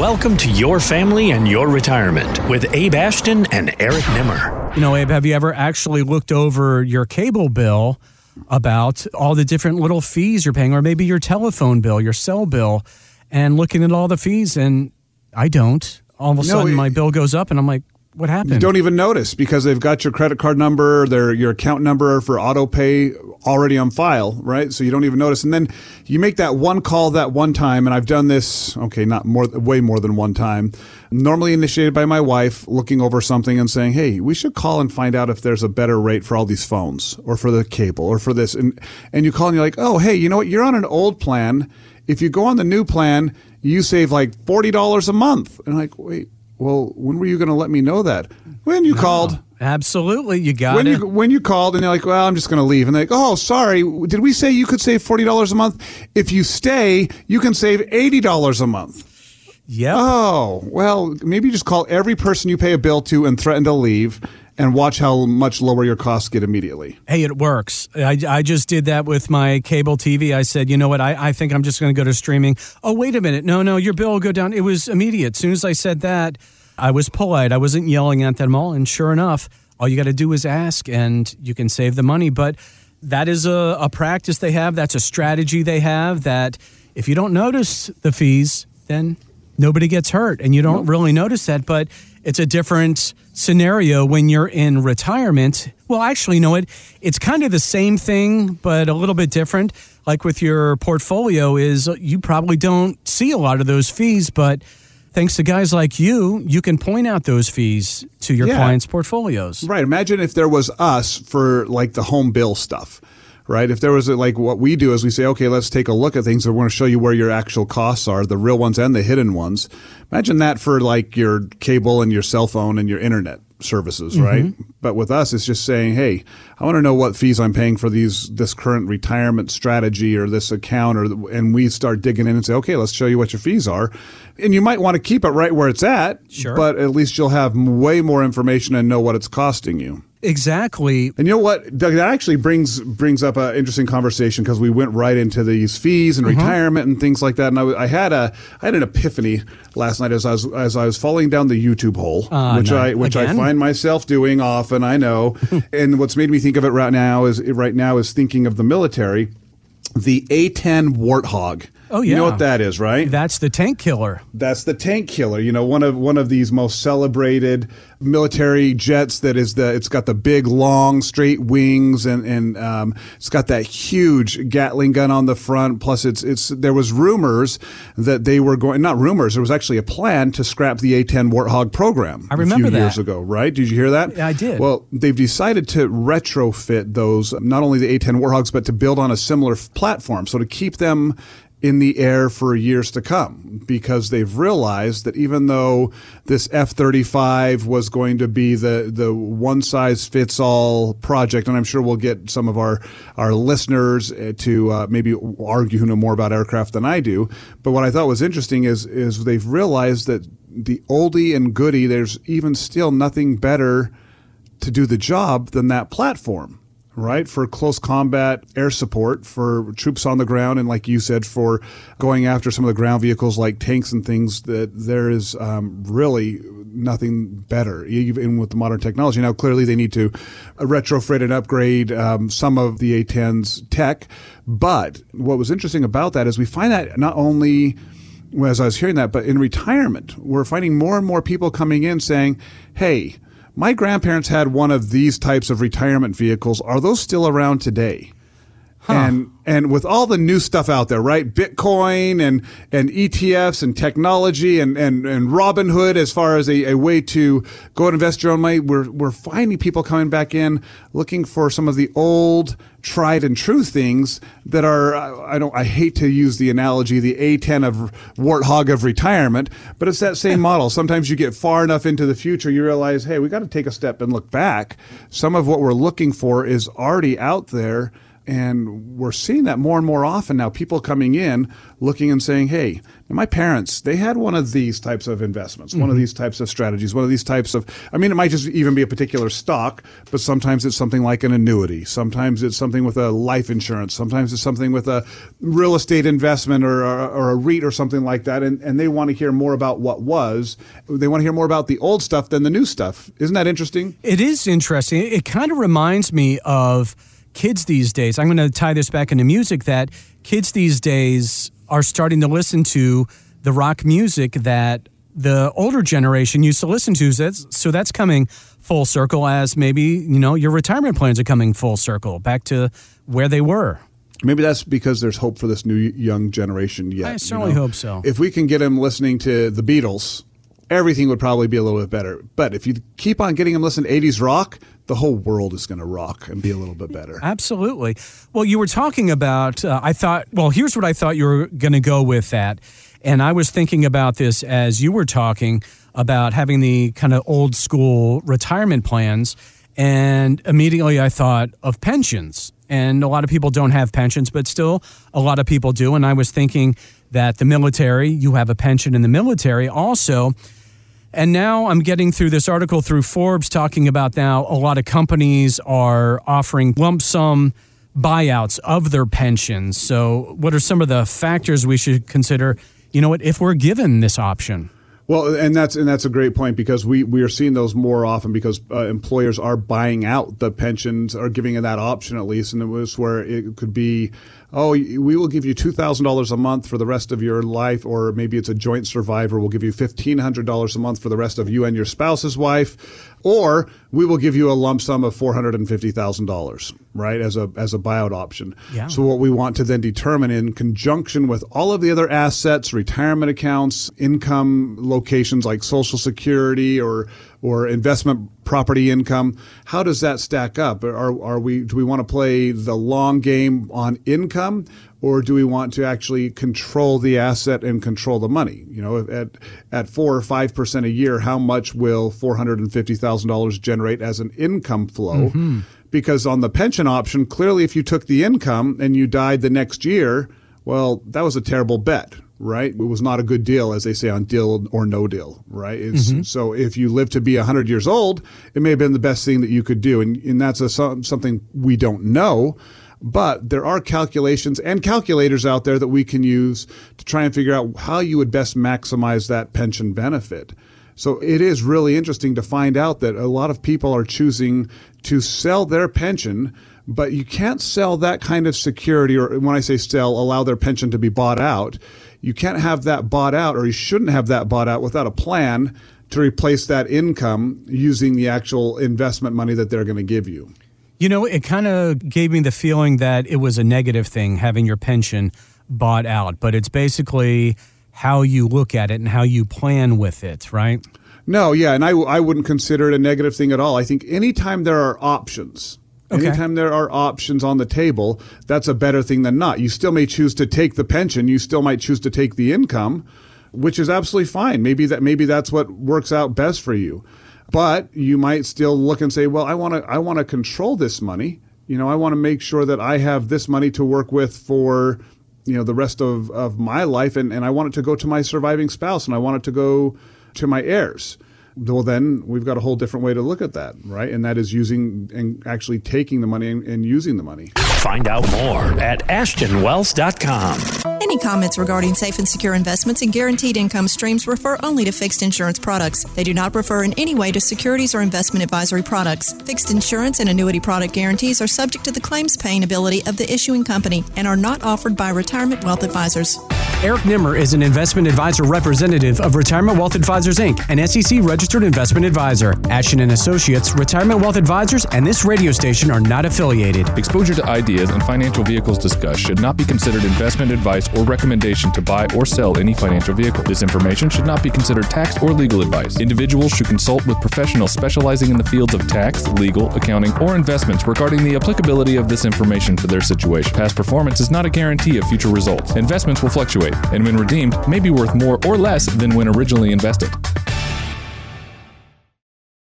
Welcome to Your Family and Your Retirement with Abe Ashton and Eric Nimmer. You know, Abe, have you ever actually looked over your cable bill about all the different little fees you're paying, or maybe your telephone bill, your cell bill, and looking at all the fees? And I don't. All of a No, sudden, it- my bill goes up, and I'm like, what happened? You don't even notice because they've got your credit card number, their your account number for auto pay already on file, right? So you don't even notice. And then you make that one call that one time, and I've done this, okay, not more, way more than one time. Normally initiated by my wife, looking over something and saying, "Hey, we should call and find out if there's a better rate for all these phones, or for the cable, or for this." And and you call and you're like, "Oh, hey, you know what? You're on an old plan. If you go on the new plan, you save like forty dollars a month." And I'm like, wait. Well, when were you going to let me know that? When you called. Absolutely, you got When it. you when you called and they're like, "Well, I'm just going to leave," and they're like, "Oh, sorry, did we say you could save forty dollars a month? If you stay, you can save eighty dollars a month." Yeah. Oh, well, maybe just call every person you pay a bill to and threaten to leave, and watch how much lower your costs get immediately. Hey, it works. I, I just did that with my cable TV. I said, you know what? I, I think I'm just going to go to streaming. Oh, wait a minute. No, no, your bill will go down. It was immediate. As soon as I said that, I was polite. I wasn't yelling at them all. And sure enough, all you got to do is ask and you can save the money. But that is a, a practice they have. That's a strategy they have that if you don't notice the fees, then nobody gets hurt and you don't really notice that but it's a different scenario when you're in retirement. Well actually you know it it's kind of the same thing but a little bit different. Like with your portfolio is you probably don't see a lot of those fees but thanks to guys like you you can point out those fees to your Yeah. clients portfolios. Right. Imagine if there was us for like the home bill stuff, right? If there was a, like what we do is we say, okay, let's take a look at things. and We're going to show you where your actual costs are, the real ones and the hidden ones. Imagine that for like your cable and your cell phone and your internet services, mm-hmm. right? But with us, it's just saying, hey, I want to know what fees I'm paying for these this current retirement strategy or this account, or and we start digging in and say, okay, let's show you what your fees are, and you might want to keep it right where it's at, Sure. but at least you'll have way more information and know what it's costing you. Exactly And you know what, Doug? That actually brings brings up an interesting conversation because we went right into these fees and Uh-huh. retirement and things like that. And I had a I had an epiphany last night as I was as I was falling down the YouTube hole, Ah, which no. I which I find myself doing often. I know. and what's made me think of it right now is right now is thinking of the military, the A10 Warthog. Oh, yeah. you know what that is, right? that's the tank killer That's the tank killer. You know, one of one of these most celebrated military jets that is the it's got the big long straight wings and and um, it's got that huge Gatling gun on the front. Plus, it's it's there was rumors that they were going not rumors. There was actually a plan to scrap the A10 Warthog program. I remember a few that. years ago, right? Did you hear that? Yeah, I did. Well, they've decided to retrofit those not only the A10 Warthogs but to build on a similar f- platform. So to keep them in the air for years to come because they've realized that even though this F-35 was going to be the the one size fits all project and I'm sure we'll get some of our our listeners uh, to uh, maybe argue who know more about aircraft than I do but what I thought was interesting is is they've realized that the oldie and goodie there's even still nothing better to do the job than that platform, right? For close combat air support, for troops on the ground, and like you said, for going after some of the ground vehicles like tanks and things, that there is um, really nothing better, even with the modern technology. Now, clearly, they need to retrofit and upgrade um, some of the A10's tech. But what was interesting about that is we find that not only as I was hearing that, but in retirement, we're finding more and more people coming in saying, hey, my grandparents had one of these types of retirement vehicles. Are those still around today? And and with all the new stuff out there, right? Bitcoin and and ETFs and technology and and and Robinhood as far as a, a way to go and invest your own money, we're we're finding people coming back in looking for some of the old tried and true things that are I I don't I hate to use the analogy the A10 of warthog of retirement, but it's that same model. Sometimes you get far enough into the future you realize, hey, we got to take a step and look back. Some of what we're looking for is already out there And we're seeing that more and more often now. People coming in looking and saying, hey, my parents, they had one of these types of investments, mm-hmm. one of mm-hmm. these types of strategies, one of these types of, I mean, it might just even be a particular stock, but sometimes it's something like an annuity. Sometimes it's something with a life insurance. Sometimes it's something with a real estate investment or, or, or a REIT or something like that. And, and they want to hear more about what was. They want to hear more about the old stuff than the new stuff. Isn't that interesting? It is interesting. It kind of reminds me of kids these days. I'm going to tie this back into music that kids these days are starting to listen to the rock music that the older generation used to listen to. So that's coming full circle as maybe, you know, your retirement plans are coming full circle back to where they were. Maybe that's because there's hope for this new young generation yet. I certainly you know? hope so. If we can get them listening to the Beatles, everything would probably be a little bit better. But if you keep on getting them listening to 80s rock, the whole world is going to rock and be a little bit better. Absolutely. Well, you were talking about, uh, I thought, well, here's what I thought you were going to go with that. And I was thinking about this as you were talking about having the kind of old school retirement plans. And immediately I thought of pensions. And a lot of people don't have pensions, but still a lot of people do. And I was thinking that the military, you have a pension in the military also and now I'm getting through this article through Forbes talking about now a lot of companies are offering lump sum buyouts of their pensions. So, what are some of the factors we should consider? You know what, if we're given this option? Well, and that's and that's a great point because we, we are seeing those more often because uh, employers are buying out the pensions or giving that option at least, and it was where it could be oh, we will give you $2,000 a month for the rest of your life, or maybe it's a joint survivor, we'll give you $1,500 a month for the rest of you and your spouse's wife, or we will give you a lump sum of $450,000, right, as a, as a buyout option. Yeah. So what we want to then determine in conjunction with all of the other assets, retirement accounts, income locations like Social Security or or investment property income. How does that stack up? Are, are we do we want to play the long game on income, or do we want to actually control the asset and control the money? You know, at at four or five percent a year, how much will four hundred and fifty thousand dollars generate as an income flow? Mm-hmm. Because on the pension option, clearly, if you took the income and you died the next year, well, that was a terrible bet, right? It was not a good deal, as they say on deal or no deal, right? Mm-hmm. So if you live to be 100 years old, it may have been the best thing that you could do. And, and that's a, something we don't know. But there are calculations and calculators out there that we can use to try and figure out how you would best maximize that pension benefit. So it is really interesting to find out that a lot of people are choosing to sell their pension but you can't sell that kind of security, or when I say sell, allow their pension to be bought out. You can't have that bought out, or you shouldn't have that bought out without a plan to replace that income using the actual investment money that they're going to give you. You know, it kind of gave me the feeling that it was a negative thing having your pension bought out, but it's basically how you look at it and how you plan with it, right? No, yeah, and I, I wouldn't consider it a negative thing at all. I think anytime there are options, Okay. Anytime there are options on the table, that's a better thing than not. You still may choose to take the pension, you still might choose to take the income, which is absolutely fine. Maybe that maybe that's what works out best for you. But you might still look and say, "Well, I want to I want to control this money. You know, I want to make sure that I have this money to work with for you know the rest of, of my life and, and I want it to go to my surviving spouse and I want it to go to my heirs well then we've got a whole different way to look at that right? And that is using and actually taking the money and, and using the money. Find out more at ashtonwells.com any comments regarding safe and secure investments and guaranteed income streams refer only to fixed insurance products they do not refer in any way to securities or investment advisory products fixed insurance and annuity product guarantees are subject to the claims paying ability of the issuing company and are not offered by retirement wealth advisors Eric Nimmer is an investment advisor representative of Retirement Wealth Advisors Inc., an SEC registered investment advisor. Ashton and Associates, Retirement Wealth Advisors, and this radio station are not affiliated. Exposure to ideas and financial vehicles discussed should not be considered investment advice or recommendation to buy or sell any financial vehicle. This information should not be considered tax or legal advice. Individuals should consult with professionals specializing in the fields of tax, legal, accounting, or investments regarding the applicability of this information to their situation. Past performance is not a guarantee of future results. Investments will fluctuate and when redeemed may be worth more or less than when originally invested.